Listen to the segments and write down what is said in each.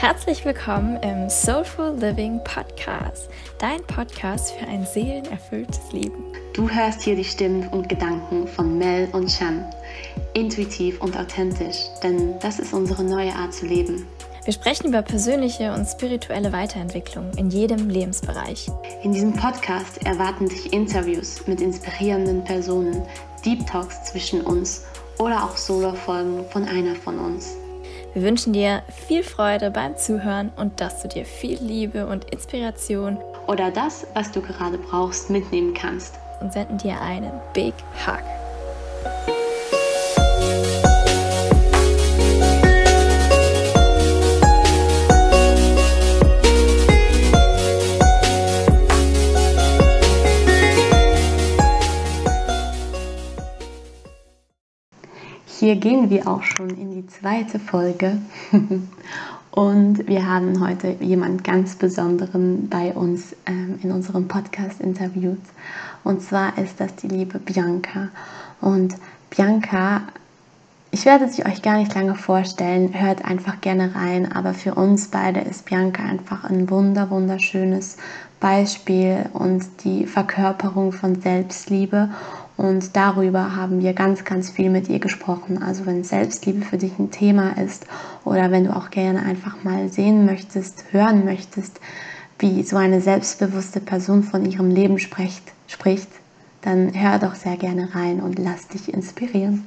Herzlich willkommen im Soulful Living Podcast, dein Podcast für ein seelenerfülltes Leben. Du hörst hier die Stimmen und Gedanken von Mel und Chan. Intuitiv und authentisch, denn das ist unsere neue Art zu leben. Wir sprechen über persönliche und spirituelle Weiterentwicklung in jedem Lebensbereich. In diesem Podcast erwarten dich Interviews mit inspirierenden Personen, Deep Talks zwischen uns oder auch Solo-Folgen von einer von uns. Wir wünschen dir viel Freude beim Zuhören und dass du dir viel Liebe und Inspiration oder das, was du gerade brauchst, mitnehmen kannst. Und senden dir einen Big Hug. Hier gehen wir auch schon in die zweite Folge und wir haben heute jemand ganz Besonderen bei uns ähm, in unserem Podcast interviewt. Und zwar ist das die liebe Bianca. Und Bianca, ich werde sie euch gar nicht lange vorstellen, hört einfach gerne rein, aber für uns beide ist Bianca einfach ein wunder, wunderschönes Beispiel und die Verkörperung von Selbstliebe und darüber haben wir ganz, ganz viel mit ihr gesprochen. Also wenn Selbstliebe für dich ein Thema ist oder wenn du auch gerne einfach mal sehen möchtest, hören möchtest, wie so eine selbstbewusste Person von ihrem Leben spricht, spricht dann hör doch sehr gerne rein und lass dich inspirieren.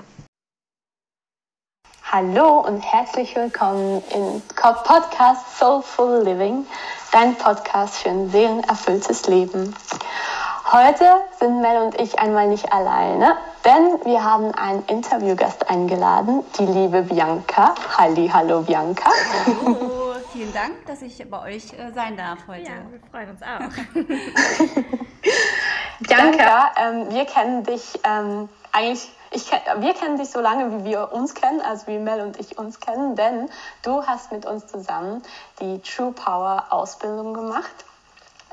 Hallo und herzlich willkommen im Podcast Soulful Living, dein Podcast für ein seelenerfülltes Leben. Heute sind Mel und ich einmal nicht alleine, denn wir haben einen Interviewgast eingeladen, die liebe Bianca. Halli, hallo Bianca. Hallo, vielen Dank, dass ich bei euch äh, sein darf heute. Ja, wir freuen uns auch. Bianca, ähm, wir kennen dich ähm, eigentlich ich, wir kennen dich so lange, wie wir uns kennen, also wie Mel und ich uns kennen, denn du hast mit uns zusammen die True Power Ausbildung gemacht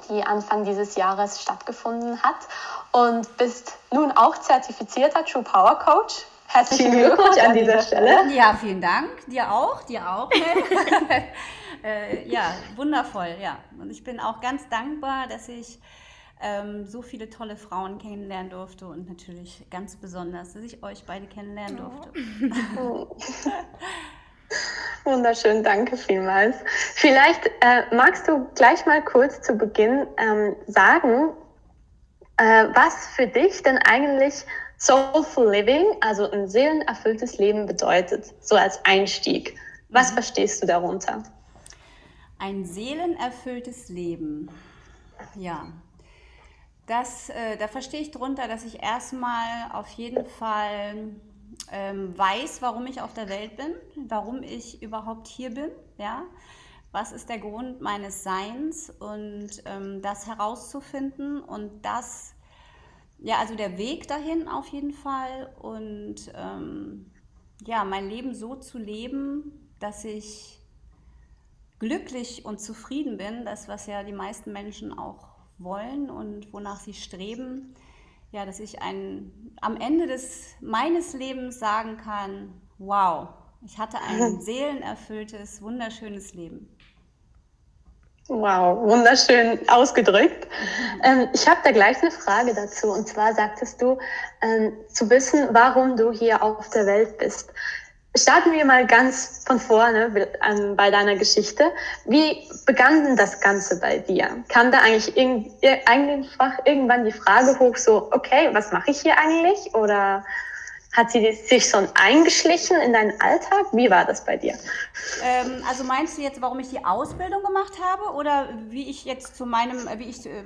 die Anfang dieses Jahres stattgefunden hat und bist nun auch zertifizierter True Power Coach. Herzlichen Glückwunsch an dieser Stelle. Ja, vielen Dank. Dir auch, dir auch. äh, ja, wundervoll, ja. Und ich bin auch ganz dankbar, dass ich ähm, so viele tolle Frauen kennenlernen durfte und natürlich ganz besonders, dass ich euch beide kennenlernen durfte. Oh. Wunderschön, danke vielmals. Vielleicht äh, magst du gleich mal kurz zu Beginn ähm, sagen, äh, was für dich denn eigentlich Soulful Living, also ein seelenerfülltes Leben bedeutet, so als Einstieg. Was mhm. verstehst du darunter? Ein seelenerfülltes Leben, ja. Das, äh, da verstehe ich darunter, dass ich erstmal auf jeden Fall ähm, weiß, warum ich auf der Welt bin, warum ich überhaupt hier bin, ja. Was ist der Grund meines Seins und ähm, das herauszufinden und das, ja, also der Weg dahin auf jeden Fall und ähm, ja, mein Leben so zu leben, dass ich glücklich und zufrieden bin, das, was ja die meisten Menschen auch wollen und wonach sie streben, ja, dass ich ein, am Ende des, meines Lebens sagen kann, wow, ich hatte ein seelenerfülltes, wunderschönes Leben. Wow, wunderschön ausgedrückt. Ähm, ich habe da gleich eine Frage dazu. Und zwar sagtest du, ähm, zu wissen, warum du hier auf der Welt bist. Starten wir mal ganz von vorne bei deiner Geschichte. Wie begann denn das Ganze bei dir? Kam da eigentlich einfach irgendwann die Frage hoch, so, okay, was mache ich hier eigentlich? Oder hat sie sich schon eingeschlichen in deinen Alltag? Wie war das bei dir? Ähm, also meinst du jetzt, warum ich die Ausbildung gemacht habe oder wie ich jetzt zu meinem, wie ich, äh,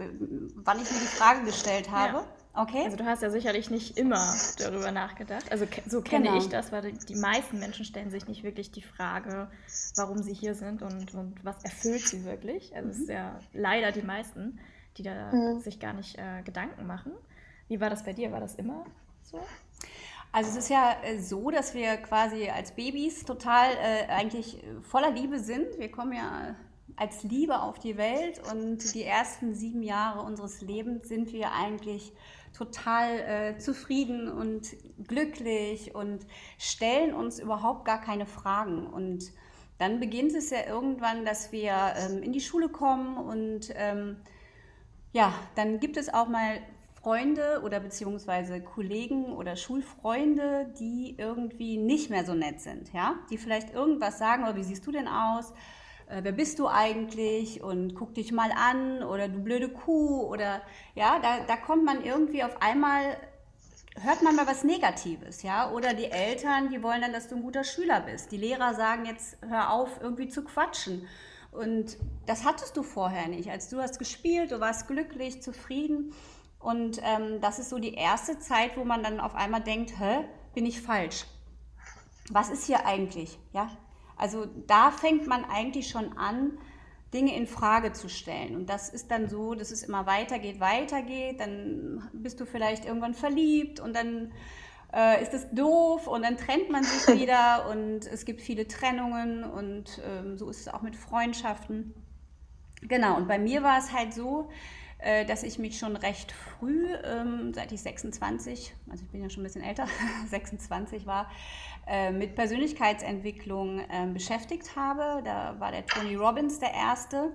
wann ich mir die Frage gestellt habe? Ja. Okay. Also du hast ja sicherlich nicht immer darüber nachgedacht. Also so kenne genau. ich das, weil die meisten Menschen stellen sich nicht wirklich die Frage, warum sie hier sind und, und was erfüllt sie wirklich. Also mhm. es ist ja leider die meisten, die da mhm. sich gar nicht äh, Gedanken machen. Wie war das bei dir? War das immer so? Also es ist ja äh, so, dass wir quasi als Babys total äh, eigentlich voller Liebe sind. Wir kommen ja als Liebe auf die Welt und die ersten sieben Jahre unseres Lebens sind wir eigentlich total äh, zufrieden und glücklich und stellen uns überhaupt gar keine Fragen. Und dann beginnt es ja irgendwann, dass wir ähm, in die Schule kommen und ähm, ja, dann gibt es auch mal Freunde oder beziehungsweise Kollegen oder Schulfreunde, die irgendwie nicht mehr so nett sind, ja, die vielleicht irgendwas sagen, oder oh, wie siehst du denn aus? Äh, wer bist du eigentlich? Und guck dich mal an oder du blöde Kuh oder ja, da, da kommt man irgendwie auf einmal hört man mal was Negatives, ja? Oder die Eltern, die wollen dann, dass du ein guter Schüler bist. Die Lehrer sagen jetzt, hör auf, irgendwie zu quatschen. Und das hattest du vorher nicht. Als du hast gespielt, du warst glücklich, zufrieden. Und ähm, das ist so die erste Zeit, wo man dann auf einmal denkt, hä, bin ich falsch? Was ist hier eigentlich? Ja? Also da fängt man eigentlich schon an, Dinge in Frage zu stellen. Und das ist dann so, dass es immer weitergeht, weitergeht. Dann bist du vielleicht irgendwann verliebt und dann äh, ist es doof und dann trennt man sich wieder und es gibt viele Trennungen und ähm, so ist es auch mit Freundschaften. Genau, und bei mir war es halt so, dass ich mich schon recht früh, ähm, seit ich 26, also ich bin ja schon ein bisschen älter, 26 war, äh, mit Persönlichkeitsentwicklung äh, beschäftigt habe. Da war der Tony Robbins der Erste.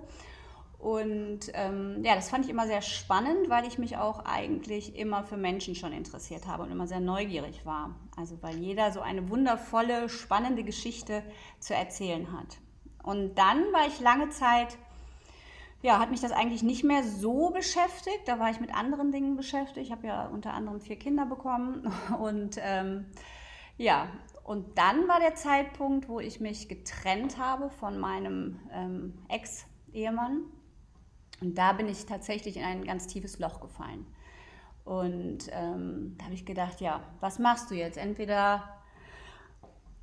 Und ähm, ja, das fand ich immer sehr spannend, weil ich mich auch eigentlich immer für Menschen schon interessiert habe und immer sehr neugierig war. Also weil jeder so eine wundervolle, spannende Geschichte zu erzählen hat. Und dann war ich lange Zeit ja, hat mich das eigentlich nicht mehr so beschäftigt. Da war ich mit anderen Dingen beschäftigt. Ich habe ja unter anderem vier Kinder bekommen. Und ähm, ja, und dann war der Zeitpunkt, wo ich mich getrennt habe von meinem ähm, Ex-Ehemann. Und da bin ich tatsächlich in ein ganz tiefes Loch gefallen. Und ähm, da habe ich gedacht, ja, was machst du jetzt? Entweder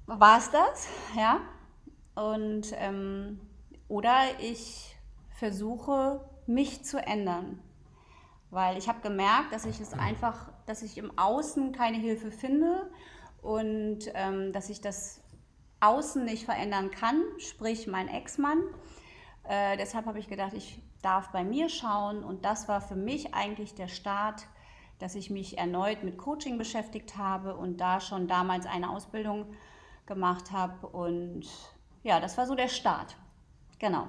war es das, ja, und ähm, oder ich versuche, mich zu ändern. Weil ich habe gemerkt, dass ich es einfach, dass ich im Außen keine Hilfe finde und ähm, dass ich das Außen nicht verändern kann, sprich mein Ex-Mann. Äh, deshalb habe ich gedacht, ich darf bei mir schauen und das war für mich eigentlich der Start, dass ich mich erneut mit Coaching beschäftigt habe und da schon damals eine Ausbildung gemacht habe und ja, das war so der Start. Genau.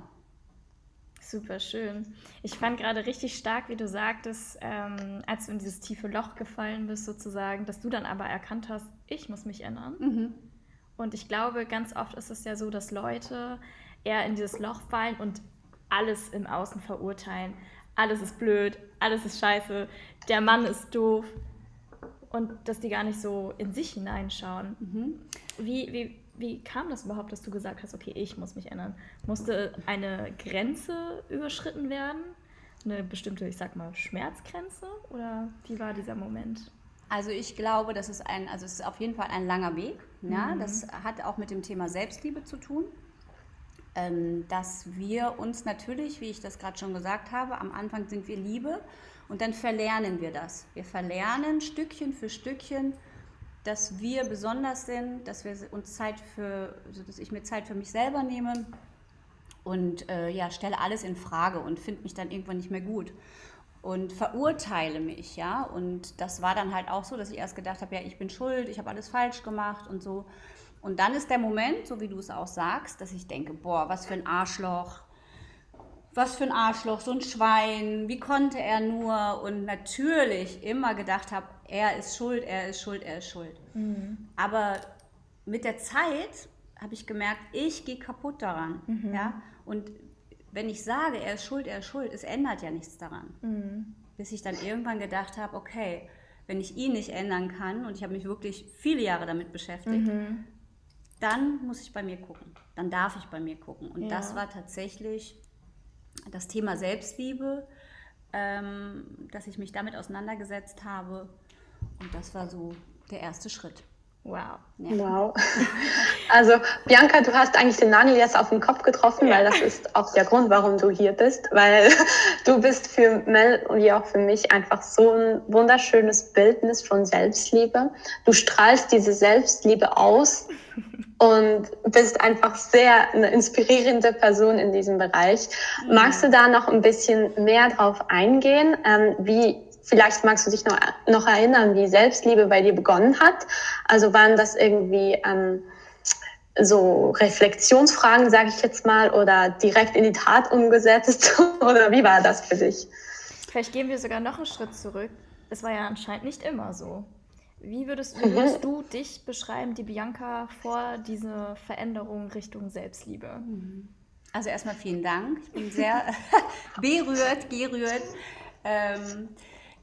Super schön. Ich fand gerade richtig stark, wie du sagtest, ähm, als du in dieses tiefe Loch gefallen bist, sozusagen, dass du dann aber erkannt hast, ich muss mich ändern. Mhm. Und ich glaube, ganz oft ist es ja so, dass Leute eher in dieses Loch fallen und alles im Außen verurteilen. Alles ist blöd, alles ist scheiße, der Mann ist doof. Und dass die gar nicht so in sich hineinschauen. Mhm. Wie, wie, wie kam das überhaupt, dass du gesagt hast, okay, ich muss mich ändern? Musste eine Grenze überschritten werden? Eine bestimmte, ich sag mal, Schmerzgrenze? Oder wie war dieser Moment? Also ich glaube, das ist ein, also es ist auf jeden Fall ein langer Weg. Ja? Mhm. Das hat auch mit dem Thema Selbstliebe zu tun. Ähm, dass wir uns natürlich, wie ich das gerade schon gesagt habe, am Anfang sind wir Liebe und dann verlernen wir das. Wir verlernen Stückchen für Stückchen dass wir besonders sind, dass wir uns Zeit für, also dass ich mir Zeit für mich selber nehme und äh, ja, stelle alles in Frage und finde mich dann irgendwann nicht mehr gut und verurteile mich, ja. Und das war dann halt auch so, dass ich erst gedacht habe, ja, ich bin schuld, ich habe alles falsch gemacht und so. Und dann ist der Moment, so wie du es auch sagst, dass ich denke, boah, was für ein Arschloch, was für ein Arschloch, so ein Schwein, wie konnte er nur? Und natürlich immer gedacht habe, er ist schuld, er ist schuld, er ist schuld. Mhm. Aber mit der Zeit habe ich gemerkt, ich gehe kaputt daran. Mhm. Ja? Und wenn ich sage, er ist schuld, er ist schuld, es ändert ja nichts daran. Mhm. Bis ich dann irgendwann gedacht habe, okay, wenn ich ihn nicht ändern kann, und ich habe mich wirklich viele Jahre damit beschäftigt, mhm. dann muss ich bei mir gucken. Dann darf ich bei mir gucken. Und ja. das war tatsächlich das Thema Selbstliebe, ähm, dass ich mich damit auseinandergesetzt habe. Und das war so der erste Schritt. Wow. Ja. Wow. Also Bianca, du hast eigentlich den Nagel jetzt auf den Kopf getroffen, ja. weil das ist auch der Grund, warum du hier bist, weil du bist für Mel wie auch für mich einfach so ein wunderschönes Bildnis von Selbstliebe. Du strahlst diese Selbstliebe aus und bist einfach sehr eine inspirierende Person in diesem Bereich. Magst du da noch ein bisschen mehr drauf eingehen, ähm, wie Vielleicht magst du dich noch, noch erinnern, wie Selbstliebe bei dir begonnen hat. Also waren das irgendwie ähm, so Reflexionsfragen, sage ich jetzt mal, oder direkt in die Tat umgesetzt? oder wie war das für dich? Vielleicht gehen wir sogar noch einen Schritt zurück. Es war ja anscheinend nicht immer so. Wie würdest, wie würdest du dich beschreiben, die Bianca, vor dieser Veränderung Richtung Selbstliebe? Also erstmal vielen Dank. Ich bin sehr berührt, gerührt. Ähm,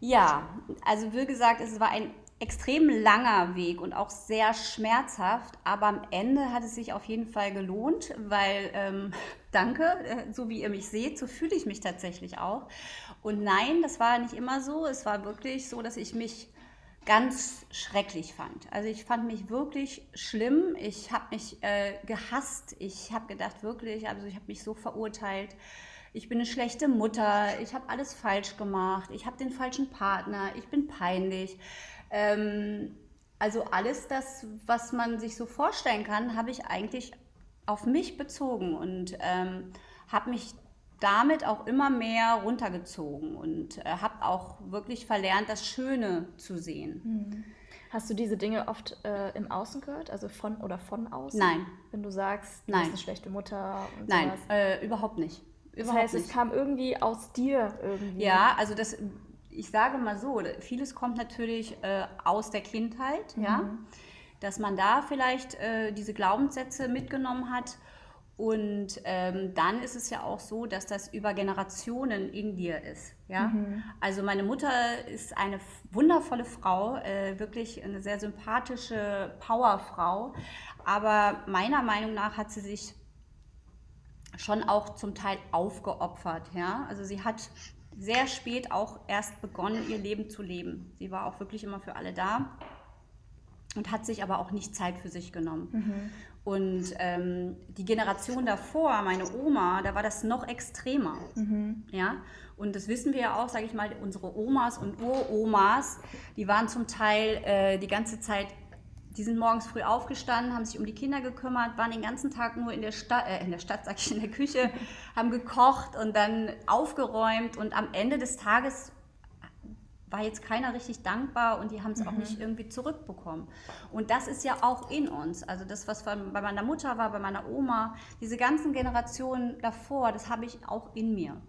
ja, also wie gesagt, es war ein extrem langer Weg und auch sehr schmerzhaft, aber am Ende hat es sich auf jeden Fall gelohnt, weil ähm, danke, äh, so wie ihr mich seht, so fühle ich mich tatsächlich auch. Und nein, das war nicht immer so. Es war wirklich so, dass ich mich ganz schrecklich fand. Also ich fand mich wirklich schlimm. Ich habe mich äh, gehasst. Ich habe gedacht wirklich, also ich habe mich so verurteilt. Ich bin eine schlechte Mutter. Ich habe alles falsch gemacht. Ich habe den falschen Partner. Ich bin peinlich. Ähm, also alles das, was man sich so vorstellen kann, habe ich eigentlich auf mich bezogen und ähm, habe mich damit auch immer mehr runtergezogen und äh, habe auch wirklich verlernt, das Schöne zu sehen. Hm. Hast du diese Dinge oft äh, im Außen gehört, also von oder von außen? Nein. Wenn du sagst, du Nein. bist eine schlechte Mutter und Nein, sowas. äh, überhaupt nicht. Das Überhaupt heißt, nicht. es kam irgendwie aus dir irgendwie. Ja, also das, ich sage mal so, vieles kommt natürlich äh, aus der Kindheit, ja, dass man da vielleicht äh, diese Glaubenssätze mitgenommen hat. Und ähm, dann ist es ja auch so, dass das über Generationen in dir ist. Ja? Also meine Mutter ist eine wundervolle Frau, äh, wirklich eine sehr sympathische Powerfrau. Aber meiner Meinung nach hat sie sich schon auch zum Teil aufgeopfert. Ja? Also sie hat sehr spät auch erst begonnen, ihr Leben zu leben. Sie war auch wirklich immer für alle da und hat sich aber auch nicht Zeit für sich genommen. Und ähm, die Generation davor, meine Oma, da war das noch extremer. Ja? Und das wissen wir ja auch, sage ich mal, unsere Omas und Uromas, die waren zum Teil äh, die ganze Zeit, die sind morgens früh aufgestanden, haben sich um die Kinder gekümmert, waren den ganzen Tag nur in der Stadt, äh, in der Stadt, sag ich, in der Küche, haben gekocht und dann aufgeräumt und am Ende des Tages war jetzt keiner richtig dankbar und die haben es auch nicht irgendwie zurückbekommen. Und das ist ja auch in uns. Also das, was von- bei meiner Mutter war, bei meiner Oma, diese ganzen Generationen davor, das habe ich auch in mir.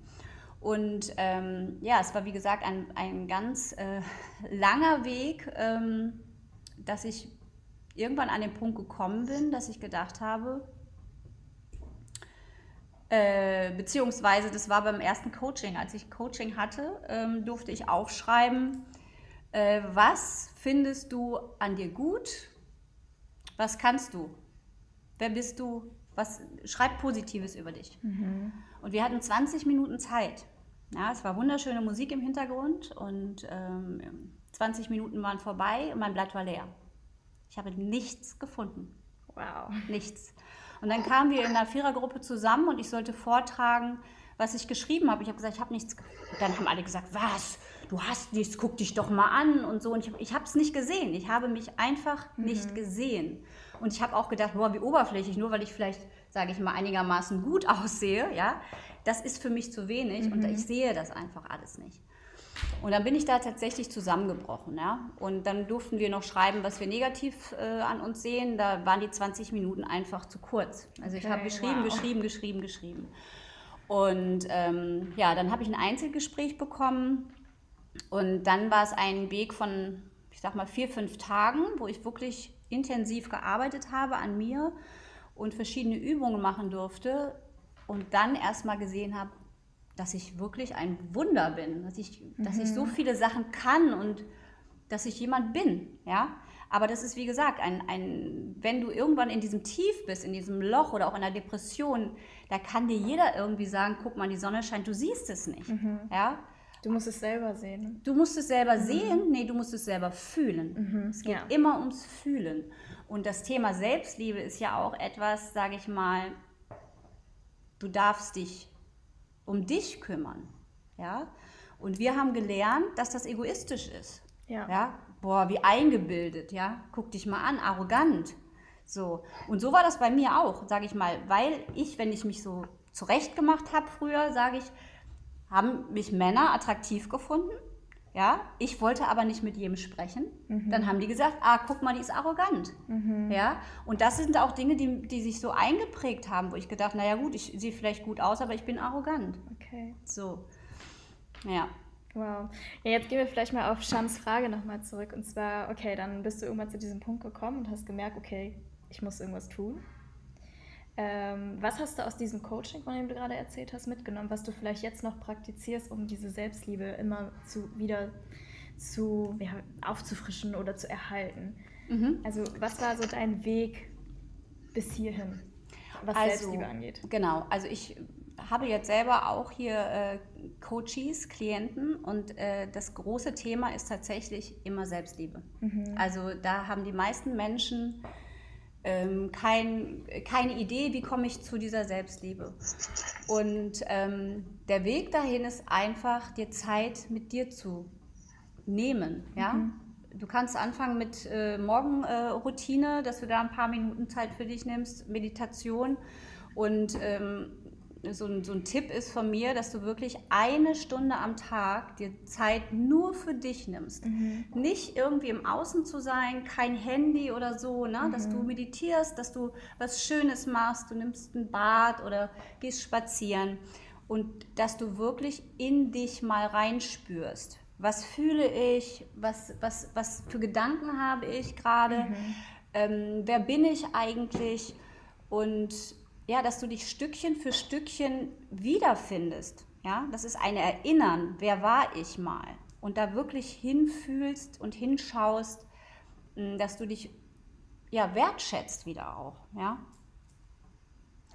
Und ähm, ja, es war wie gesagt ein, ein ganz äh, langer Weg, ähm, dass ich irgendwann an den Punkt gekommen bin, dass ich gedacht habe, äh, beziehungsweise das war beim ersten Coaching. Als ich Coaching hatte, ähm, durfte ich aufschreiben, äh, was findest du an dir gut, was kannst du, wer bist du, was, schreib Positives über dich. Und wir hatten 20 Minuten Zeit. Ja, es war wunderschöne Musik im Hintergrund und ähm, 20 Minuten waren vorbei und mein Blatt war leer. Ich habe nichts gefunden. Wow. Nichts. Und dann kamen wir in einer Vierergruppe zusammen und ich sollte vortragen, was ich geschrieben habe. Ich habe gesagt, ich habe nichts. Und dann haben alle gesagt, was? Du hast nichts, guck dich doch mal an und so. Und ich, habe es nicht gesehen. Ich habe mich einfach nicht gesehen. Und ich habe auch gedacht, boah, wie oberflächlich, nur weil ich vielleicht, sage ich mal, einigermaßen gut aussehe, ja, das ist für mich zu wenig und ich sehe das einfach alles nicht. Und dann bin ich da tatsächlich zusammengebrochen. Ja? Und dann durften wir noch schreiben, was wir negativ äh, an uns sehen. Da waren die 20 Minuten einfach zu kurz. Also ich Okay, habe geschrieben, wow. geschrieben, geschrieben, geschrieben. Und ähm, ja, dann habe ich ein Einzelgespräch bekommen. Und dann war es ein Weg von, ich sag mal, vier, fünf Tagen, wo ich wirklich intensiv gearbeitet habe an mir und verschiedene Übungen machen durfte. Und dann erst mal gesehen habe, dass ich wirklich ein Wunder bin, dass ich, dass ich so viele Sachen kann und dass ich jemand bin, ja. Aber das ist, wie gesagt, ein, ein, wenn du irgendwann in diesem Tief bist, in diesem Loch oder auch in einer Depression, da kann dir jeder irgendwie sagen, guck mal, die Sonne scheint, du siehst es nicht, ja. Du musst es selber sehen. Du musst es selber sehen, nee, du musst es selber fühlen. Es geht ja. immer ums Fühlen. Und das Thema Selbstliebe ist ja auch etwas, sage ich mal, du darfst dich um dich kümmern. Ja? Und wir haben gelernt, dass das egoistisch ist. Ja. Ja? Boah, wie eingebildet, ja. Guck dich mal an, arrogant. So. Und so war das bei mir auch, sage ich mal, weil ich, wenn ich mich so zurechtgemacht habe früher, sage ich, haben mich Männer attraktiv gefunden, Ja, ich wollte aber nicht mit jedem sprechen. Mhm. Dann haben die gesagt, ah, guck mal, die ist arrogant. Mhm. Ja, und das sind auch Dinge, die, die sich so eingeprägt haben, wo ich gedacht, naja gut, ich sehe vielleicht gut aus, aber ich bin arrogant. Okay. So, ja. Wow. Ja, jetzt gehen wir vielleicht mal auf Shams Frage nochmal zurück. Und zwar, okay, dann bist du irgendwann zu diesem Punkt gekommen und hast gemerkt, okay, ich muss irgendwas tun. Ähm, was hast du aus diesem Coaching, von dem du gerade erzählt hast, mitgenommen, was du vielleicht jetzt noch praktizierst, um diese Selbstliebe immer zu, wieder zu, ja, aufzufrischen oder zu erhalten? Mhm. Also was war so dein Weg bis hierhin, was also, Selbstliebe angeht? Genau, also ich habe jetzt selber auch hier äh, Coaches, Klienten und äh, das große Thema ist tatsächlich immer Selbstliebe. Mhm. Also da haben die meisten Menschen ähm, kein, keine Idee, wie komme ich zu dieser Selbstliebe. Und ähm, der Weg dahin ist einfach, dir Zeit mit dir zu nehmen. Ja? Mhm. Du kannst anfangen mit äh, Morgenroutine, äh, dass du da ein paar Minuten Zeit für dich nimmst, Meditation und ähm, so ein, so ein Tipp ist von mir, dass du wirklich eine Stunde am Tag dir Zeit nur für dich nimmst. Mhm. Nicht irgendwie im Außen zu sein, kein Handy oder so, ne? Mhm. dass du meditierst, dass du was Schönes machst, du nimmst ein Bad oder gehst spazieren und dass du wirklich in dich mal reinspürst. Was fühle ich? Was, was, was für Gedanken habe ich gerade? Mhm. Ähm, wer bin ich eigentlich? Und ja, dass du dich Stückchen für Stückchen wiederfindest. Ja, das ist ein Erinnern, wer war ich mal? Und da wirklich hinfühlst und hinschaust, hm, dass du dich ja wertschätzt wieder auch. Ja,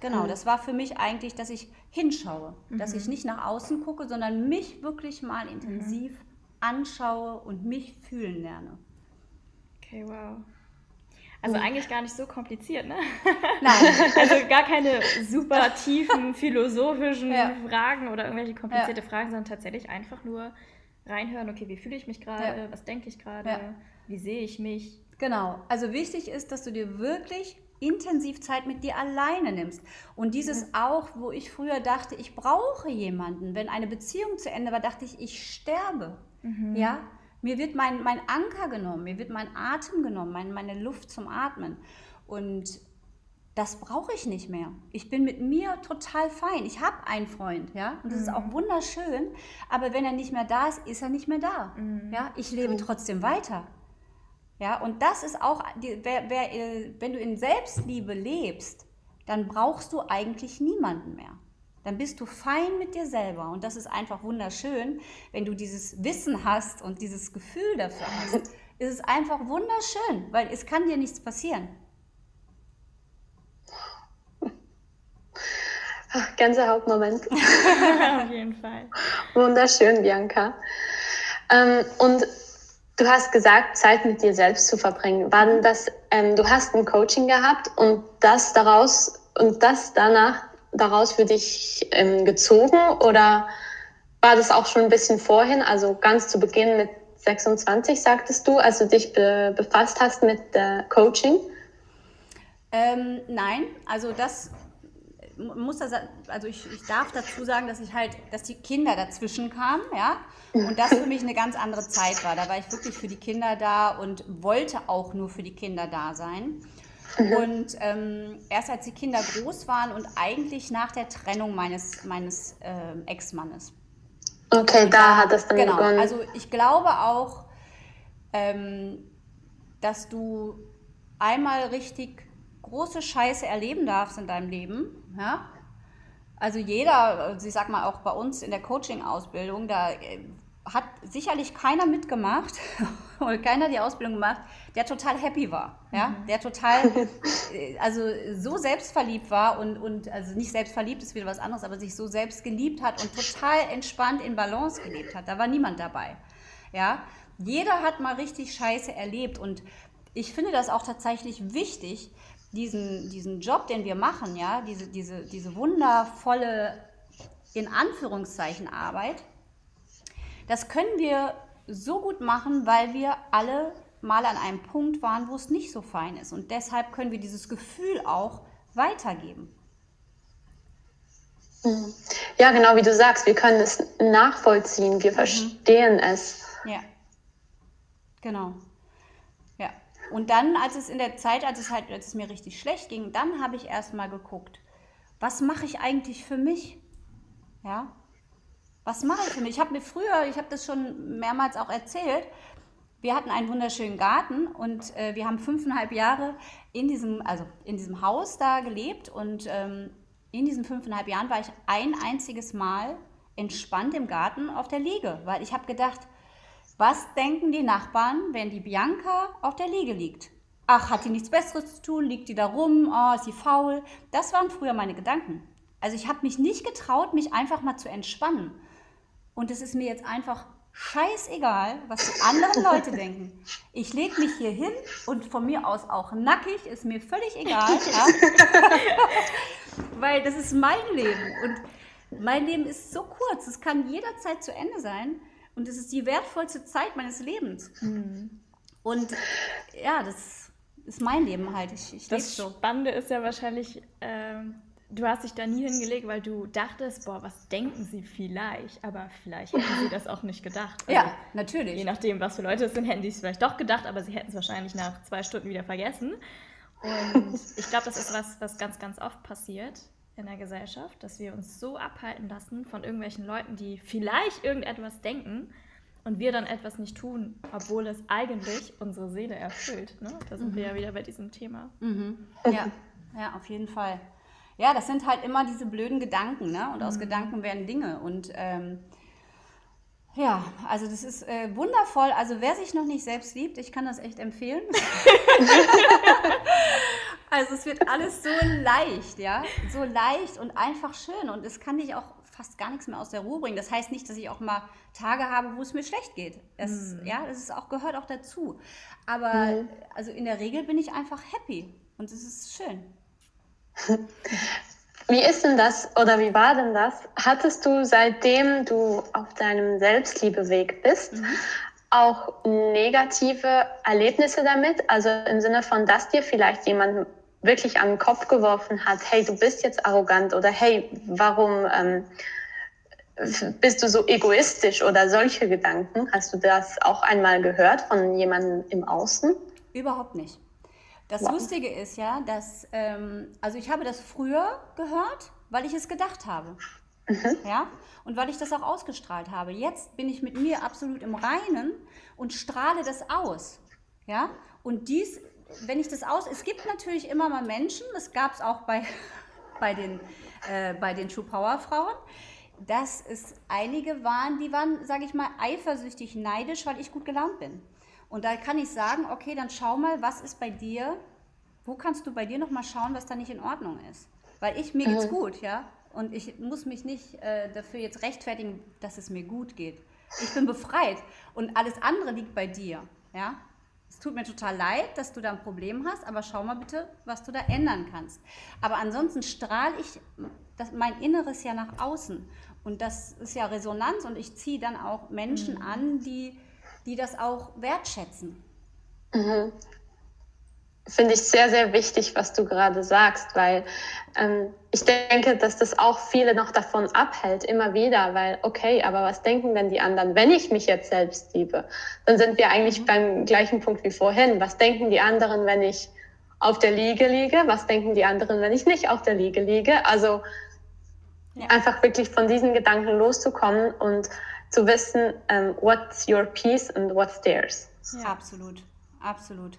genau. Mhm. Das war für mich eigentlich, dass ich hinschaue, mhm. dass ich mhm. nicht nach außen gucke, sondern mich wirklich mal intensiv mhm. anschaue und mich fühlen lerne. Okay, wow. Also oh. eigentlich gar nicht so kompliziert, ne? Nein. also gar keine super tiefen philosophischen ja. Fragen oder irgendwelche komplizierte ja. Fragen, sondern tatsächlich einfach nur reinhören, okay, wie fühle ich mich gerade, ja. was denke ich gerade, wie sehe ich mich. Genau. Also wichtig ist, dass du dir wirklich intensiv Zeit mit dir alleine nimmst. Und dieses mhm. auch, wo ich früher dachte, ich brauche jemanden. Wenn eine Beziehung zu Ende war, dachte ich, ich sterbe. Mhm. Ja, mir wird mein, mein Anker genommen, mir wird mein Atem genommen, mein, meine Luft zum Atmen. Und das brauche ich nicht mehr. Ich bin mit mir total fein. Ich habe einen Freund, ja, und das mhm. ist auch mhm. wunderschön. Aber wenn er nicht mehr da ist, ist er nicht mehr da. Mhm. Ja, ich lebe trotzdem weiter. Ja, und das ist auch, wer, wer, äh, wenn du in Selbstliebe lebst, dann brauchst du eigentlich niemanden mehr dann bist du fein mit dir selber. Und das ist einfach wunderschön, wenn du dieses Wissen hast und dieses Gefühl dafür hast. ist es einfach wunderschön, weil es kann dir nichts passieren. Ach, Gänsehautmoment. Auf jeden Fall. Wunderschön, Bianca. Ähm, und du hast gesagt, Zeit mit dir selbst zu verbringen. War denn das, ähm, du hast ein Coaching gehabt und das daraus und das danach daraus für dich ähm, gezogen oder war das auch schon ein bisschen vorhin, also ganz zu Beginn mit 26, sagtest du, als du dich be befasst hast mit äh, Coaching? Ähm, nein, also das muss das, also ich, ich darf dazu sagen, dass ich halt, dass die Kinder dazwischen kamen, ja, und das für mich eine ganz andere Zeit war. Da war ich wirklich für die Kinder da und wollte auch nur für die Kinder da sein. Mhm. Und ähm, erst als die Kinder groß waren und eigentlich nach der Trennung meines, meines äh, Ex-Mannes. Okay, da, hat es dann genau, begonnen. Also ich glaube auch, ähm, dass du einmal richtig große Scheiße erleben darfst in deinem Leben. Ja? Also jeder, ich sag mal auch bei uns in der Coaching-Ausbildung, da äh, hat sicherlich keiner mitgemacht oder keiner die Ausbildung gemacht, der total happy war, ja, mhm. der total, äh, also so selbstverliebt war und, und also nicht selbstverliebt ist wieder was anderes, aber sich so selbst geliebt hat und total entspannt in Balance gelebt hat. Da war niemand dabei, ja. Jeder hat mal richtig Scheiße erlebt und ich finde das auch tatsächlich wichtig, diesen, diesen Job, den wir machen, ja, diese, diese, diese wundervolle, in Anführungszeichen Arbeit, das können wir so gut machen, weil wir alle mal an einem Punkt waren, wo es nicht so fein ist. Und deshalb können wir dieses Gefühl auch weitergeben. Ja, genau wie du sagst, wir können es nachvollziehen, wir mhm. verstehen es. Ja. Genau. Ja. Und dann, als es in der Zeit, als es halt, als es mir richtig schlecht ging, dann habe ich erstmal geguckt, was mache ich eigentlich für mich? Ja. Was mache ich mich? Ich habe mir früher, ich habe das schon mehrmals auch erzählt, wir hatten einen wunderschönen Garten und äh, wir haben fünfeinhalb Jahre in diesem, also in diesem Haus da gelebt und ähm, in diesen fünfeinhalb Jahren war ich ein einziges Mal entspannt im Garten auf der Liege, weil ich habe gedacht, was denken die Nachbarn, wenn die Bianca auf der Liege liegt? Ach, hat die nichts Besseres zu tun? Liegt die da rum? Oh, ist sie faul? Das waren früher meine Gedanken. Also ich habe mich nicht getraut, mich einfach mal zu entspannen. Und es ist mir jetzt einfach scheißegal, was die anderen Leute denken. Ich lege mich hier hin und von mir aus auch nackig, ist mir völlig egal. Ja? Weil das ist mein Leben und mein Leben ist so kurz, es kann jederzeit zu Ende sein und es ist die wertvollste Zeit meines Lebens. Mhm. Und ja, das ist mein Leben halt. Ich, ich das so. Spannende ist ja wahrscheinlich, ähm, du hast dich da nie hingelegt, weil du dachtest, boah, was denken sie vielleicht? Aber vielleicht hätten sie das auch nicht gedacht. Also, ja, natürlich. Je nachdem, was für Leute es sind, hätten sie es vielleicht doch gedacht, aber sie hätten es wahrscheinlich nach zwei Stunden wieder vergessen. Und ich glaube, das ist was, was ganz, ganz oft passiert in der Gesellschaft, dass wir uns so abhalten lassen von irgendwelchen Leuten, die vielleicht irgendetwas denken und wir dann etwas nicht tun, obwohl es eigentlich unsere Seele erfüllt. Ne? Da sind mhm. wir ja wieder bei diesem Thema. Mhm. Ja. ja, auf jeden Fall. Ja, das sind halt immer diese blöden Gedanken, ne? Und aus mhm. Gedanken werden Dinge. Und ähm, ja, also das ist äh, wundervoll. Also wer sich noch nicht selbst liebt, ich kann das echt empfehlen. also es wird alles so leicht, ja, so leicht und einfach schön und es kann dich auch fast gar nichts mehr aus der Ruhe bringen. Das heißt nicht, dass ich auch mal Tage habe, wo es mir schlecht geht. Es, mhm. Ja, das ist auch, gehört auch dazu. Aber mhm. also in der Regel bin ich einfach happy und es ist schön. Wie ist denn das oder wie war denn das? Hattest du seitdem du auf deinem Selbstliebeweg bist, mhm. auch negative Erlebnisse damit? Also im Sinne von, dass dir vielleicht jemand wirklich an den Kopf geworfen hat, hey, du bist jetzt arrogant oder hey, warum ähm, bist du so egoistisch oder solche Gedanken? Hast du das auch einmal gehört von jemandem im Außen? Überhaupt nicht. Das wow. Lustige ist ja, dass, ähm, also ich habe das früher gehört, weil ich es gedacht habe. Mhm. Ja, und weil ich das auch ausgestrahlt habe. Jetzt bin ich mit mir absolut im Reinen und strahle das aus. Ja, und dies, wenn ich das aus, es gibt natürlich immer mal Menschen, das gab es auch bei, bei den, äh, bei den True Power Frauen, dass es einige waren, die waren, sage ich mal, eifersüchtig, neidisch, weil ich gut gelaunt bin. Und da kann ich sagen, okay, dann schau mal, was ist bei dir, wo kannst du bei dir nochmal schauen, was da nicht in Ordnung ist. Weil ich, mir geht's mhm. gut, ja. Und ich muss mich nicht äh, dafür jetzt rechtfertigen, dass es mir gut geht. Ich bin befreit und alles andere liegt bei dir, ja. Es tut mir total leid, dass du da ein Problem hast, aber schau mal bitte, was du da ändern kannst. Aber ansonsten strahle ich das, mein Inneres ja nach außen. Und das ist ja Resonanz und ich ziehe dann auch Menschen mhm. an, die die das auch wertschätzen. Mhm. Finde ich sehr, sehr wichtig, was du gerade sagst, weil ähm, ich denke, dass das auch viele noch davon abhält, immer wieder, weil, okay, aber was denken denn die anderen, wenn ich mich jetzt selbst liebe? Dann sind wir eigentlich mhm. beim gleichen Punkt wie vorhin. Was denken die anderen, wenn ich auf der Liege liege? Was denken die anderen, wenn ich nicht auf der Liege liege? Also ja. einfach wirklich von diesen Gedanken loszukommen und zu wissen, um, ähm, what's your piece and what's theirs. Ja. Absolut, absolut.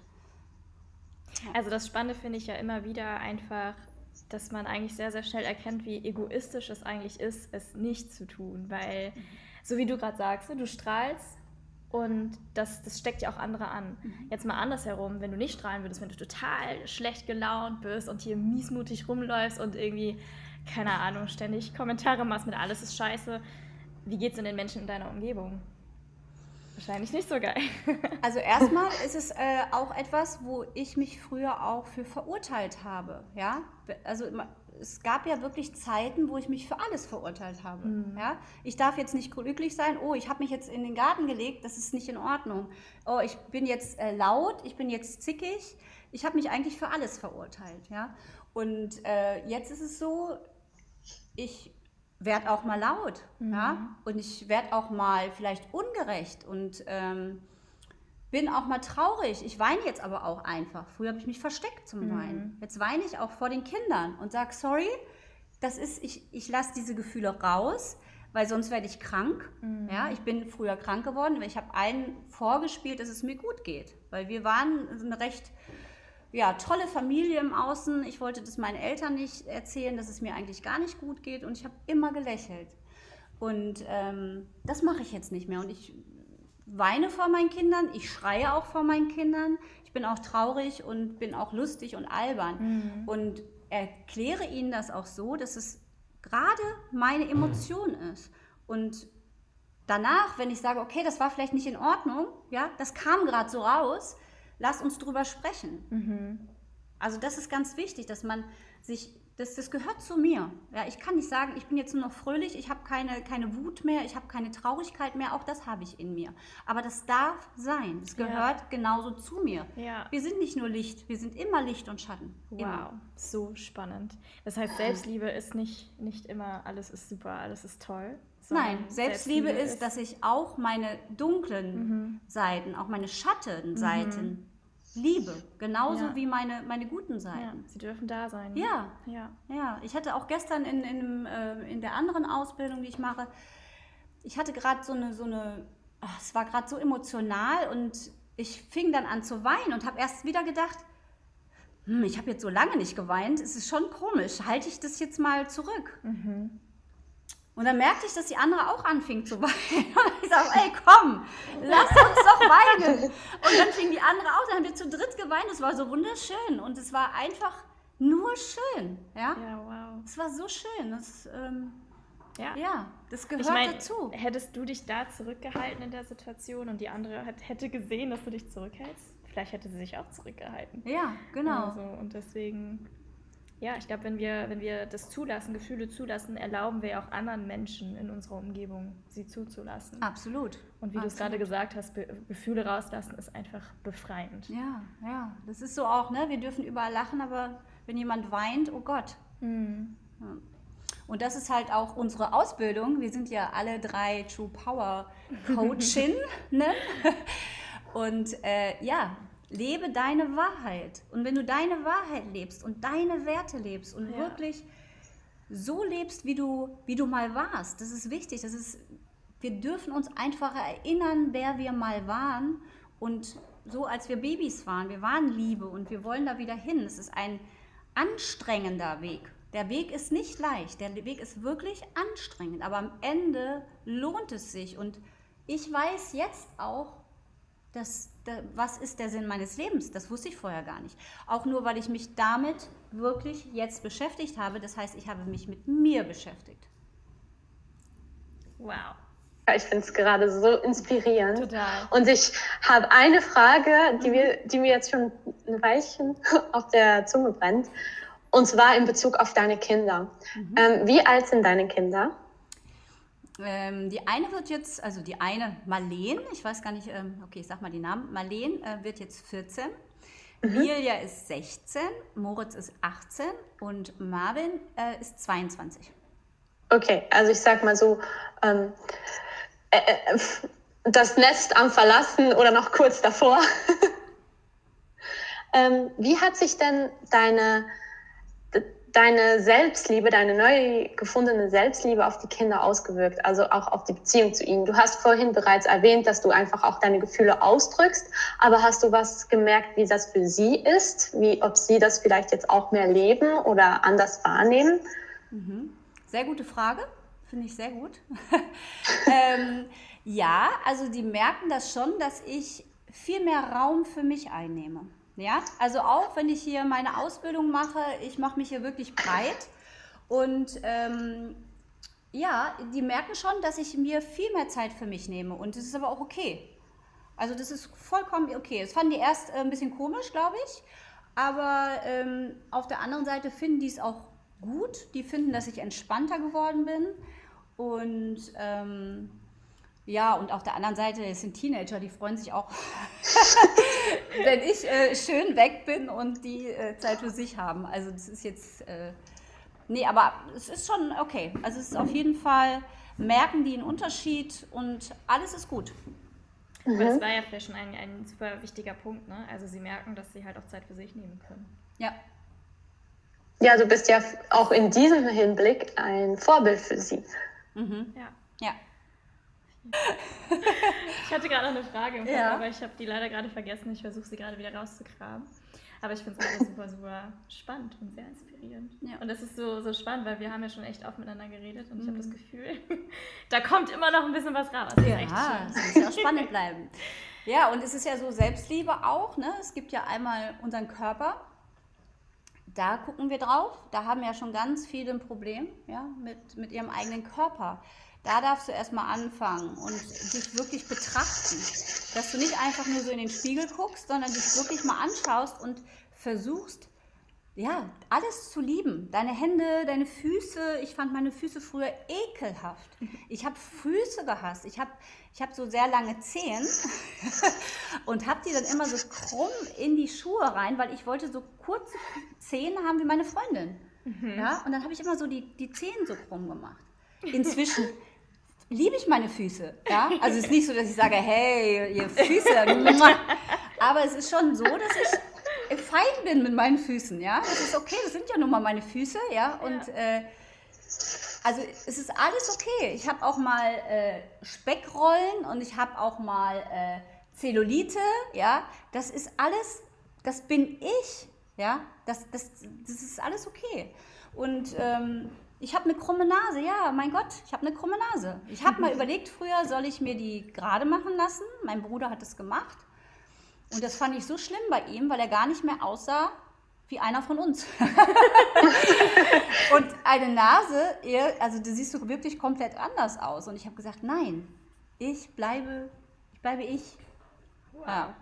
Also das Spannende finde ich ja immer wieder einfach, dass man eigentlich sehr, sehr schnell erkennt, wie egoistisch es eigentlich ist, es nicht zu tun. Weil, so wie du gerade sagst, ne, du strahlst und das, das steckt ja auch andere an. Mhm. Jetzt mal andersherum, wenn du nicht strahlen würdest, wenn du total schlecht gelaunt bist und hier miesmutig rumläufst und irgendwie, keine Ahnung, ständig Kommentare machst mit alles ist scheiße, wie geht es denn den Menschen in deiner Umgebung? Wahrscheinlich nicht so geil. Also erstmal ist es äh, auch etwas, wo ich mich früher auch für verurteilt habe. Ja, also es gab ja wirklich Zeiten, wo ich mich für alles verurteilt habe. Mhm. Ja, ich darf jetzt nicht glücklich sein. Oh, ich habe mich jetzt in den Garten gelegt. Das ist nicht in Ordnung. Oh, ich bin jetzt äh, laut. Ich bin jetzt zickig. Ich habe mich eigentlich für alles verurteilt. Ja, und äh, jetzt ist es so, ich werde auch mal laut. Mhm. Ja? Und ich werde auch mal vielleicht ungerecht und ähm, bin auch mal traurig. Ich weine jetzt aber auch einfach. Früher habe ich mich versteckt zum mhm. Weinen. Jetzt weine ich auch vor den Kindern und sage, sorry, das ist, ich, ich lasse diese Gefühle raus, weil sonst werde ich krank. Mhm. Ja, ich bin früher krank geworden, weil ich habe allen vorgespielt, dass es mir gut geht. Weil wir waren eine recht ja, tolle Familie im Außen. Ich wollte das meinen Eltern nicht erzählen, dass es mir eigentlich gar nicht gut geht und ich habe immer gelächelt. Und ähm, das mache ich jetzt nicht mehr. Und ich weine vor meinen Kindern, ich schreie auch vor meinen Kindern, ich bin auch traurig und bin auch lustig und albern. Mhm. Und erkläre ihnen das auch so, dass es gerade meine Emotion ist. Und danach, wenn ich sage, okay, das war vielleicht nicht in Ordnung, ja, das kam gerade so raus, lass uns drüber sprechen. Mhm. Also das ist ganz wichtig, dass man sich, das, das gehört zu mir. Ja, ich kann nicht sagen, ich bin jetzt nur noch fröhlich, ich habe keine, keine Wut mehr, ich habe keine Traurigkeit mehr, auch das habe ich in mir. Aber das darf sein, es gehört ja. genauso zu mir. Ja. Wir sind nicht nur Licht, wir sind immer Licht und Schatten. Wow, immer. so spannend. Das heißt, Selbstliebe ist nicht, nicht immer, alles ist super, alles ist toll, Nein, Selbstliebe, Selbstliebe ist, ist, dass ich auch meine dunklen mhm. Seiten, auch meine Schattenseiten mhm liebe, genauso ja. wie meine, meine guten Seiten. Ja, sie dürfen da sein. Ja, ja. ja. Ich hatte auch gestern in, in, äh, in der anderen Ausbildung, die ich mache, ich hatte gerade so eine, so eine ach, es war gerade so emotional und ich fing dann an zu weinen und habe erst wieder gedacht, hm, ich habe jetzt so lange nicht geweint, es ist schon komisch, halte ich das jetzt mal zurück. Mhm. Und dann merkte ich, dass die andere auch anfing zu weinen. Und ich sage, ey, komm, lass uns doch weinen. Und dann fing die andere auch, dann haben wir zu dritt geweint. Es war so wunderschön. Und es war einfach nur schön. Ja, ja wow. Es war so schön. Das, ähm, ja. ja, das gehört ich mein, dazu. Hättest du dich da zurückgehalten in der Situation und die andere hätte gesehen, dass du dich zurückhältst? Vielleicht hätte sie sich auch zurückgehalten. Ja, genau. Also, und deswegen ja, ich glaube, wenn wir, wenn wir das zulassen, Gefühle zulassen, erlauben wir auch anderen Menschen in unserer Umgebung, sie zuzulassen. Absolut. Und wie du es gerade gesagt hast, Be Gefühle rauslassen ist einfach befreiend. Ja, ja. Das ist so auch, ne? Wir dürfen überall lachen, aber wenn jemand weint, oh Gott. Mhm. Ja. Und das ist halt auch unsere Ausbildung. Wir sind ja alle drei True Power Coachin. ne? Und äh, ja, lebe deine Wahrheit. Und wenn du deine Wahrheit lebst und deine Werte lebst und ja. wirklich so lebst, wie du, wie du mal warst, das ist wichtig. Das ist, wir dürfen uns einfach erinnern, wer wir mal waren und so als wir Babys waren. Wir waren Liebe und wir wollen da wieder hin. Es ist ein anstrengender Weg. Der Weg ist nicht leicht, der Weg ist wirklich anstrengend, aber am Ende lohnt es sich. Und ich weiß jetzt auch, dass was ist der Sinn meines Lebens? Das wusste ich vorher gar nicht. Auch nur, weil ich mich damit wirklich jetzt beschäftigt habe. Das heißt, ich habe mich mit mir beschäftigt. Wow. Ich finde es gerade so inspirierend. Total. Und ich habe eine Frage, die, mir, die mir jetzt schon ein Weilchen auf der Zunge brennt. Und zwar in Bezug auf deine Kinder. Mhm. Ähm, wie alt sind deine Kinder? Ähm, die eine wird jetzt, also die eine Marleen, ich weiß gar nicht, ähm, okay, ich sag mal die Namen. Marleen äh, wird jetzt 14, mhm. Milia ist 16, Moritz ist 18 und Marvin äh, ist 22. Okay, also ich sag mal so, ähm, äh, äh das Nest am Verlassen oder noch kurz davor. Ähm, wie hat sich denn deine deine Selbstliebe, deine neu gefundene Selbstliebe auf die Kinder ausgewirkt, also auch auf die Beziehung zu ihnen? Du hast vorhin bereits erwähnt, dass du einfach auch deine Gefühle ausdrückst, aber hast du was gemerkt, wie das für sie ist, wie ob sie das vielleicht jetzt auch mehr leben oder anders wahrnehmen? Mhm. Sehr gute Frage, finde ich sehr gut. ähm, ja, also die merken das schon, dass ich viel mehr Raum für mich einnehme. Ja, also auch wenn ich hier meine Ausbildung mache, ich mache mich hier wirklich breit und ähm, ja, die merken schon, dass ich mir viel mehr Zeit für mich nehme und das ist aber auch okay. Also das ist vollkommen okay. Das fanden die erst äh, ein bisschen komisch, glaube ich, aber ähm, auf der anderen Seite finden die es auch gut. Die finden, dass ich entspannter geworden bin und ähm, ja, und auf der anderen Seite, es sind Teenager, die freuen sich auch, wenn ich äh, schön weg bin und die äh, Zeit für sich haben. Also das ist jetzt, äh, nee, aber es ist schon okay. Also es ist auf jeden Fall, merken die einen Unterschied und alles ist gut. Mhm. Aber das war ja vielleicht schon ein, ein super wichtiger Punkt, ne? Also sie merken, dass sie halt auch Zeit für sich nehmen können. Ja. Ja, du bist ja auch in diesem Hinblick ein Vorbild für sie. Mhm. Ja. Ja. Ich hatte gerade noch eine Frage im Kopf, ja. aber ich habe die leider gerade vergessen. Ich versuche sie gerade wieder rauszukramen. Aber ich finde es super, super spannend und sehr inspirierend. Ja. Und das ist so, so spannend, weil wir haben ja schon echt oft miteinander geredet und mhm. ich habe das Gefühl, da kommt immer noch ein bisschen was raus. Das ja, es muss ja spannend bleiben. Ja, und es ist ja so Selbstliebe auch. Ne? Es gibt ja einmal unseren Körper. Da gucken wir drauf. Da haben ja schon ganz viele ein Problem ja, mit, mit ihrem eigenen Körper. Da darfst du erstmal anfangen und dich wirklich betrachten. Dass du nicht einfach nur so in den Spiegel guckst, sondern dich wirklich mal anschaust und versuchst, ja, alles zu lieben. Deine Hände, deine Füße. Ich fand meine Füße früher ekelhaft. Ich habe Füße gehasst. Ich habe ich hab so sehr lange Zehen und habe die dann immer so krumm in die Schuhe rein, weil ich wollte so kurze Zehen haben wie meine Freundin. Mhm. Ja, und dann habe ich immer so die, die Zehen so krumm gemacht. Inzwischen liebe ich meine Füße. Ja? Also es ist nicht so, dass ich sage, hey, ihr Füße. aber es ist schon so, dass ich fein bin mit meinen Füßen. Ja, das ist okay. Das sind ja nun mal meine Füße. Ja, und äh, also es ist alles okay. Ich habe auch mal äh, Speckrollen und ich habe auch mal äh, Zellulite. Ja, das ist alles. Das bin ich. Ja, das, das, das ist alles okay. Und ähm, ich habe eine krumme Nase, ja, mein Gott, ich habe eine krumme Nase. Ich habe mal überlegt, früher soll ich mir die gerade machen lassen. Mein Bruder hat es gemacht. Und das fand ich so schlimm bei ihm, weil er gar nicht mehr aussah wie einer von uns. und eine Nase, also du siehst du wirklich komplett anders aus. Und ich habe gesagt, nein, ich bleibe, ich bleibe ich. Wow. Ja.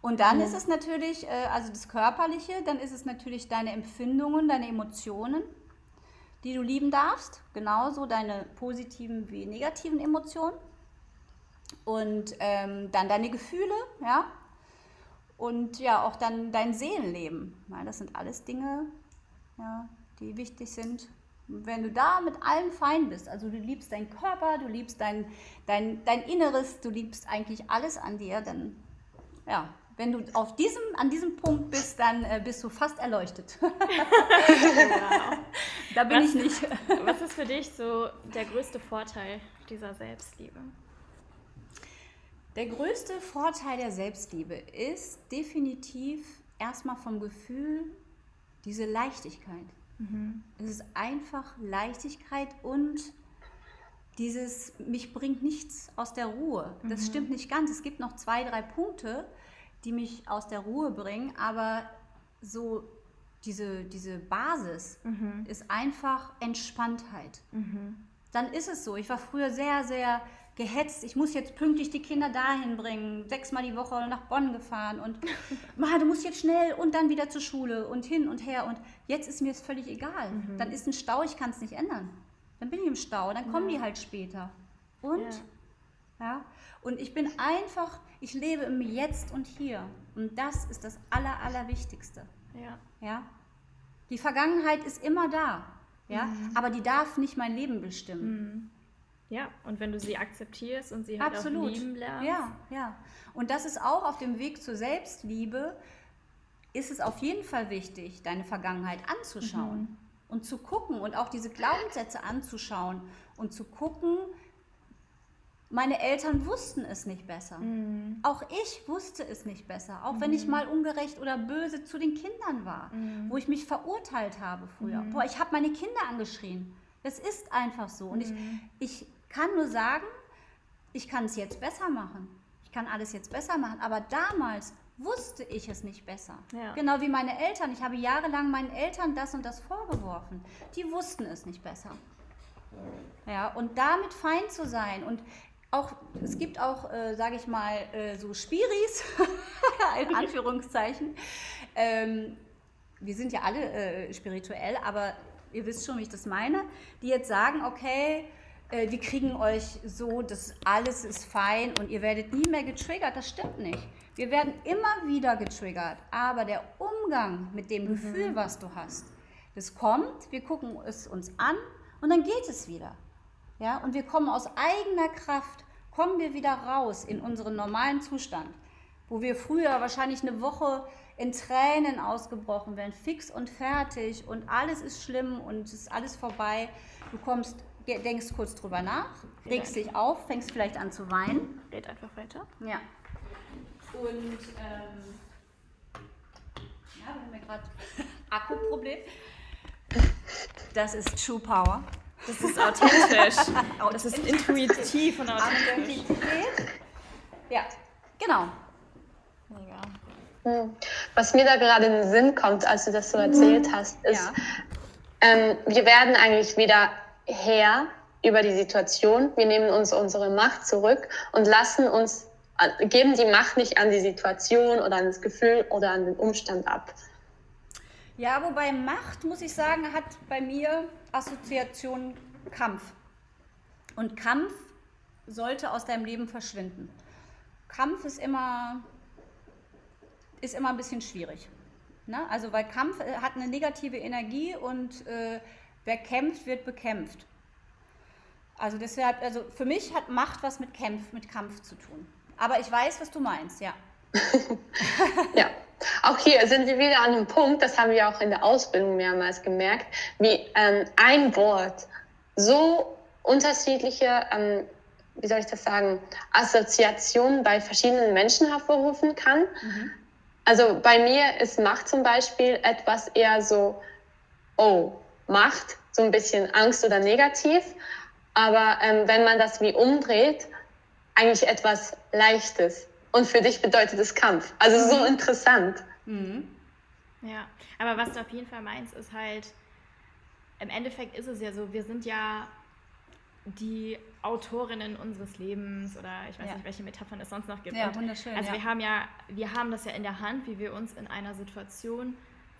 Und dann ist es natürlich, äh, also das Körperliche, dann ist es natürlich deine Empfindungen, deine Emotionen die du lieben darfst, genauso deine positiven wie negativen Emotionen. Und ähm, dann deine Gefühle, ja. Und ja, auch dann dein Seelenleben. Weil das sind alles Dinge, ja, die wichtig sind. wenn du da mit allem fein bist, also du liebst deinen Körper, du liebst dein, dein, dein Inneres, du liebst eigentlich alles an dir, dann ja, wenn du auf diesem, an diesem Punkt bist, dann äh, bist du fast erleuchtet. wow. Da bin was, ich nicht. was ist für dich so der größte Vorteil dieser Selbstliebe? Der größte Vorteil der Selbstliebe ist definitiv erstmal vom Gefühl diese Leichtigkeit. Mhm. Es ist einfach Leichtigkeit und dieses, mich bringt nichts aus der Ruhe. Das mhm. stimmt nicht ganz. Es gibt noch zwei, drei Punkte, die mich aus der Ruhe bringen, aber so diese, diese Basis mhm. ist einfach Entspanntheit. Mhm. Dann ist es so. Ich war früher sehr, sehr gehetzt. Ich muss jetzt pünktlich die Kinder dahin bringen. Sechsmal die Woche nach Bonn gefahren und Ma, du musst jetzt schnell und dann wieder zur Schule und hin und her. Und jetzt ist mir es völlig egal. Mhm. Dann ist ein Stau, ich kann es nicht ändern. Dann bin ich im Stau, dann kommen die halt später. Und ja. ja. Und ich bin einfach, ich lebe im Jetzt und Hier. Und das ist das Aller, Allerwichtigste. Ja. ja? Die Vergangenheit ist immer da. Ja? Mhm. Aber die darf nicht mein Leben bestimmen. Mhm. Ja, und wenn du sie akzeptierst und sie halt Absolut. auch lieben lernst. Ja, ja. Und das ist auch auf dem Weg zur Selbstliebe, ist es auf jeden Fall wichtig, deine Vergangenheit anzuschauen mhm. und zu gucken und auch diese Glaubenssätze anzuschauen und zu gucken, meine Eltern wussten es nicht besser. Mhm. Auch ich wusste es nicht besser. Auch mhm. wenn ich mhm. mal ungerecht oder böse zu den Kindern war, mhm. wo ich mich verurteilt habe früher. Mhm. Boah, ich habe meine Kinder angeschrien. Das ist einfach so. Und ich, mhm. ich kann nur sagen, ich kann es jetzt besser machen. Ich kann alles jetzt besser machen. Aber damals wusste ich es nicht besser. Ja. Genau wie meine Eltern. Ich habe jahrelang meinen Eltern das und das vorgeworfen. Die wussten es nicht besser. Ja, und damit fein zu sein und auch, es gibt auch, äh, sage ich mal, äh, so Spiris, in Anführungszeichen. Ähm, wir sind ja alle äh, spirituell, aber ihr wisst schon, wie ich das meine, die jetzt sagen, okay, äh, wir kriegen euch so, dass alles ist fein und ihr werdet nie mehr getriggert. Das stimmt nicht. Wir werden immer wieder getriggert, aber der Umgang mit dem mhm. Gefühl, was du hast, Das kommt, wir gucken es uns an und dann geht es wieder. Ja, und wir kommen aus eigener Kraft, kommen wir wieder raus in unseren normalen Zustand, wo wir früher wahrscheinlich eine Woche in Tränen ausgebrochen wären, fix und fertig und alles ist schlimm und es ist alles vorbei. Du kommst, denkst kurz drüber nach, regst dich auf, fängst vielleicht an zu weinen. Red einfach weiter. Ja. Und ähm, ja, wir haben ja gerade Akkuproblem. Das ist True Power. Das ist authentisch. das ist intuitiv und authentisch. Ja, genau. Mega. Hm. Was mir da gerade in den Sinn kommt, als du das so erzählt mhm. hast, ist, ja. ähm, wir werden eigentlich wieder Herr über die Situation. Wir nehmen uns unsere Macht zurück und lassen uns, äh, geben die Macht nicht an die Situation oder an das Gefühl oder an den Umstand ab. Ja, wobei Macht, muss ich sagen, hat bei mir Assoziation Kampf. Und Kampf sollte aus deinem Leben verschwinden. Kampf ist immer, ist immer ein bisschen schwierig. Ne? Also weil Kampf äh, hat eine negative Energie und äh, wer kämpft, wird bekämpft. Also deshalb, also für mich hat Macht was mit Kampf, mit Kampf zu tun. Aber ich weiß, was du meinst, ja. ja. Auch hier sind wir wieder an einem Punkt, das haben wir auch in der Ausbildung mehrmals gemerkt, wie ähm, ein Wort so unterschiedliche, ähm, wie soll ich das sagen, Assoziationen bei verschiedenen Menschen hervorrufen kann. Mhm. Also bei mir ist Macht zum Beispiel etwas eher so, oh, Macht, so ein bisschen Angst oder negativ. Aber ähm, wenn man das wie umdreht, eigentlich etwas Leichtes. Und für dich bedeutet es Kampf. Also mhm. so interessant. Mhm. Ja, aber was du auf jeden Fall meinst, ist halt, im Endeffekt ist es ja so, wir sind ja die Autorinnen unseres Lebens oder ich weiß ja. nicht, welche Metaphern es sonst noch gibt. Ja, wunderschön. Also ja. wir haben ja, wir haben das ja in der Hand, wie wir uns in einer Situation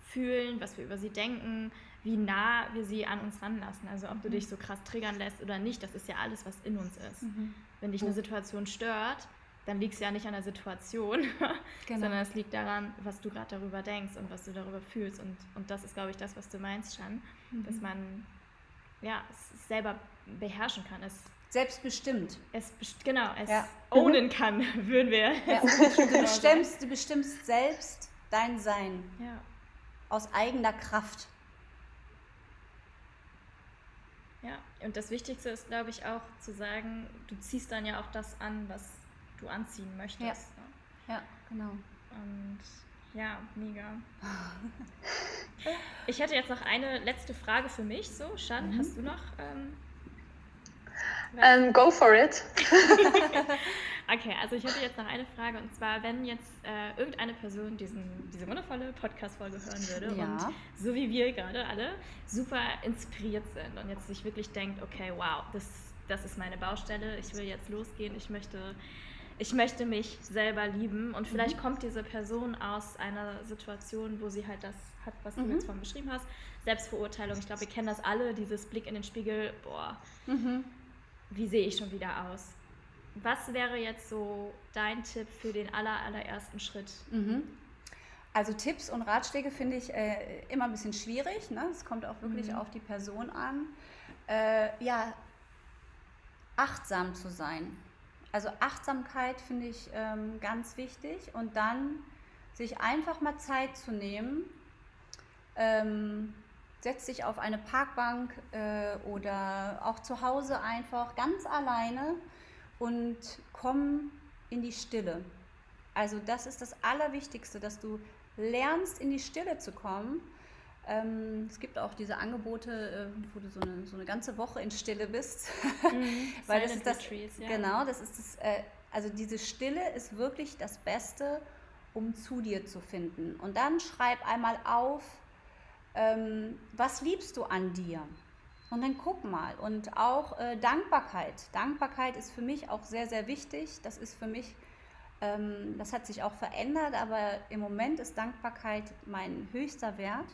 fühlen, was wir über sie denken, wie nah wir sie an uns ranlassen. Also ob du mhm. dich so krass triggern lässt oder nicht, das ist ja alles, was in uns ist. Mhm. Wenn dich eine Situation stört, dann liegt es ja nicht an der Situation, genau. sondern es liegt daran, was du gerade darüber denkst und was du darüber fühlst. Und, und das ist, glaube ich, das, was du meinst, Shan, mhm. dass man ja, es selber beherrschen kann. Es Selbstbestimmt. Es genau, es ja. ownen kann, würden wir. Ja. du, bestimmst, du bestimmst selbst dein Sein. Ja. Aus eigener Kraft. Ja, und das Wichtigste ist, glaube ich, auch zu sagen, du ziehst dann ja auch das an, was du anziehen möchtest. Ja, ne? ja genau. Und ja, mega. ich hätte jetzt noch eine letzte Frage für mich. So, Shan, mhm. hast du noch? Ähm, um, ähm, go for it. okay, also ich hätte jetzt noch eine Frage und zwar, wenn jetzt äh, irgendeine Person diesen, diese wundervolle Podcast-Folge hören würde ja. und so wie wir gerade alle super inspiriert sind und jetzt sich wirklich denkt, okay, wow, das, das ist meine Baustelle, ich will jetzt losgehen, ich möchte ich möchte mich selber lieben und vielleicht mhm. kommt diese Person aus einer Situation, wo sie halt das hat, was mhm. du jetzt von beschrieben hast, Selbstverurteilung. Ich glaube, wir kennen das alle, dieses Blick in den Spiegel, boah, mhm. wie sehe ich schon wieder aus? Was wäre jetzt so dein Tipp für den aller, allerersten Schritt? Mhm. Also Tipps und Ratschläge finde ich äh, immer ein bisschen schwierig. Ne? Es kommt auch wirklich mhm. auf die Person an. Äh, ja, achtsam zu sein. Also Achtsamkeit finde ich ähm, ganz wichtig und dann sich einfach mal Zeit zu nehmen, ähm, setz dich auf eine Parkbank äh, oder auch zu Hause einfach ganz alleine und komm in die Stille. Also das ist das Allerwichtigste, dass du lernst, in die Stille zu kommen ähm, es gibt auch diese Angebote, äh, wo du so eine, so eine ganze Woche in Stille bist. Mhm, Weil das ist das, Retreats, ja. Genau, das ist das, äh, also diese Stille ist wirklich das Beste, um zu dir zu finden. Und dann schreib einmal auf, ähm, was liebst du an dir? Und dann guck mal. Und auch äh, Dankbarkeit. Dankbarkeit ist für mich auch sehr, sehr wichtig. Das ist für mich, ähm, das hat sich auch verändert, aber im Moment ist Dankbarkeit mein höchster Wert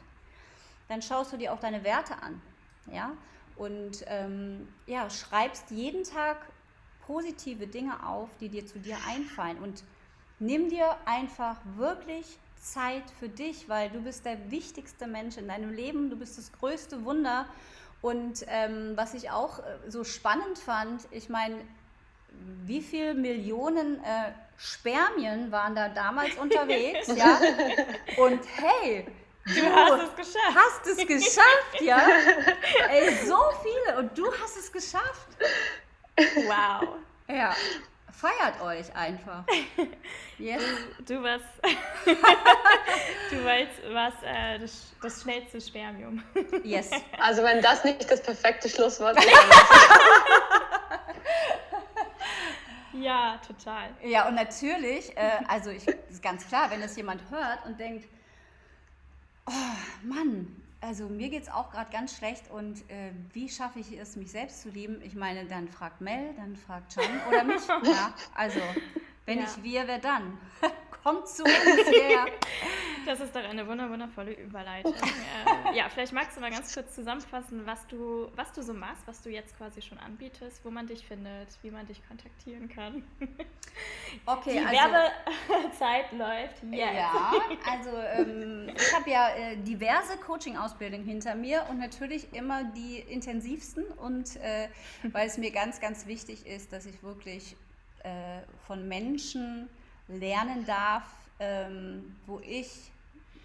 dann schaust du dir auch deine Werte an. Ja? Und ähm, ja, schreibst jeden Tag positive Dinge auf, die dir zu dir einfallen. Und nimm dir einfach wirklich Zeit für dich, weil du bist der wichtigste Mensch in deinem Leben, du bist das größte Wunder. Und ähm, was ich auch äh, so spannend fand, ich meine, wie viele Millionen äh, Spermien waren da damals unterwegs, ja? Und hey, Du hast es geschafft. Hast es geschafft, ja? Ey, so viele und du hast es geschafft. Wow. Ja. Feiert euch einfach. Yes. Du, du warst, du warst, warst äh, das, das, schnellste Spermium. Yes. Also wenn das nicht das perfekte Schlusswort ist. ja, total. Ja, und natürlich, äh, also ich, ist ganz klar, wenn es jemand hört und denkt, Mann, also mir geht es auch gerade ganz schlecht und äh, wie schaffe ich es, mich selbst zu lieben? Ich meine, dann fragt Mel, dann fragt Chan oder mich. ja, also, wenn ja. ich wir, wer dann? Kommt zu uns her. Das ist doch eine wundervolle Überleitung. äh, ja, vielleicht magst du mal ganz kurz zusammenfassen, was du, was du so machst, was du jetzt quasi schon anbietest, wo man dich findet, wie man dich kontaktieren kann. Okay, Die also, Werbezeit läuft jetzt. Ja, also ähm, ich habe ja äh, diverse Coaching-Ausbildungen hinter mir und natürlich immer die intensivsten und äh, weil es mir ganz, ganz wichtig ist, dass ich wirklich äh, von Menschen lernen darf, ähm, wo ich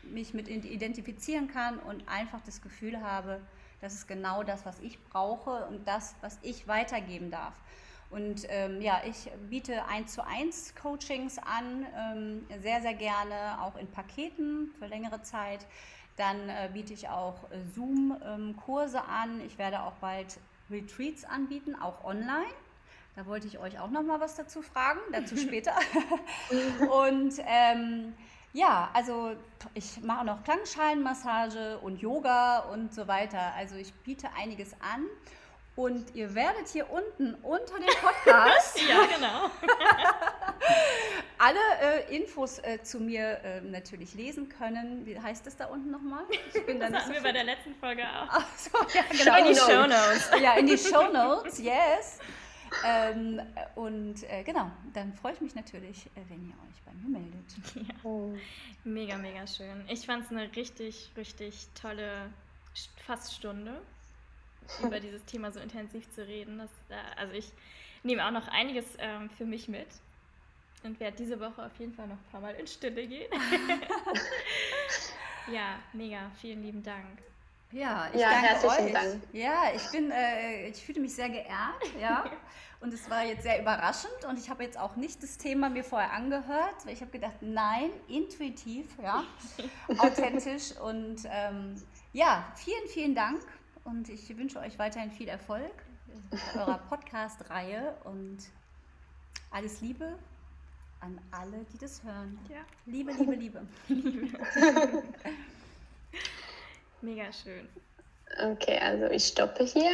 mich mit identifizieren kann und einfach das Gefühl habe, das ist genau das, was ich brauche und das, was ich weitergeben darf. Und ähm, ja, ich biete 1 zu 1 Coachings an, ähm, sehr, sehr gerne, auch in Paketen für längere Zeit. Dann äh, biete ich auch äh, Zoom-Kurse an. Ich werde auch bald Retreats anbieten, auch online. Da wollte ich euch auch noch mal was dazu fragen, dazu später. und ähm, ja, also ich mache noch Klangschalenmassage und Yoga und so weiter. Also ich biete einiges an. Und ihr werdet hier unten unter dem Podcast ja, genau. alle äh, Infos äh, zu mir äh, natürlich lesen können. Wie heißt das da unten nochmal? Ich bin das hatten so wir bei der letzten Folge auch. Ach so, ja, genau. In die Show Notes. Ja, in die Show Notes, yes. Ähm, und äh, genau, dann freue ich mich natürlich, äh, wenn ihr euch bei mir meldet. Ja. Oh. Mega, mega schön. Ich fand es eine richtig, richtig tolle fast Stunde, über dieses Thema so intensiv zu reden. Das, äh, also ich nehme auch noch einiges ähm, für mich mit und werde diese Woche auf jeden Fall noch ein paar Mal in Stille gehen. ja, mega, vielen lieben Dank. Ja, ich ja, danke euch. Dank. Ja, ich bin, äh, ich fühle mich sehr geehrt, ja. Und es war jetzt sehr überraschend und ich habe jetzt auch nicht das Thema mir vorher angehört, weil ich habe gedacht, nein, intuitiv, ja, authentisch und ähm, ja, vielen, vielen Dank und ich wünsche euch weiterhin viel Erfolg mit eurer Podcast-Reihe und alles Liebe an alle, die das hören. Ja. Liebe, Liebe, Liebe. Mega schön. Okay, also ich stoppe hier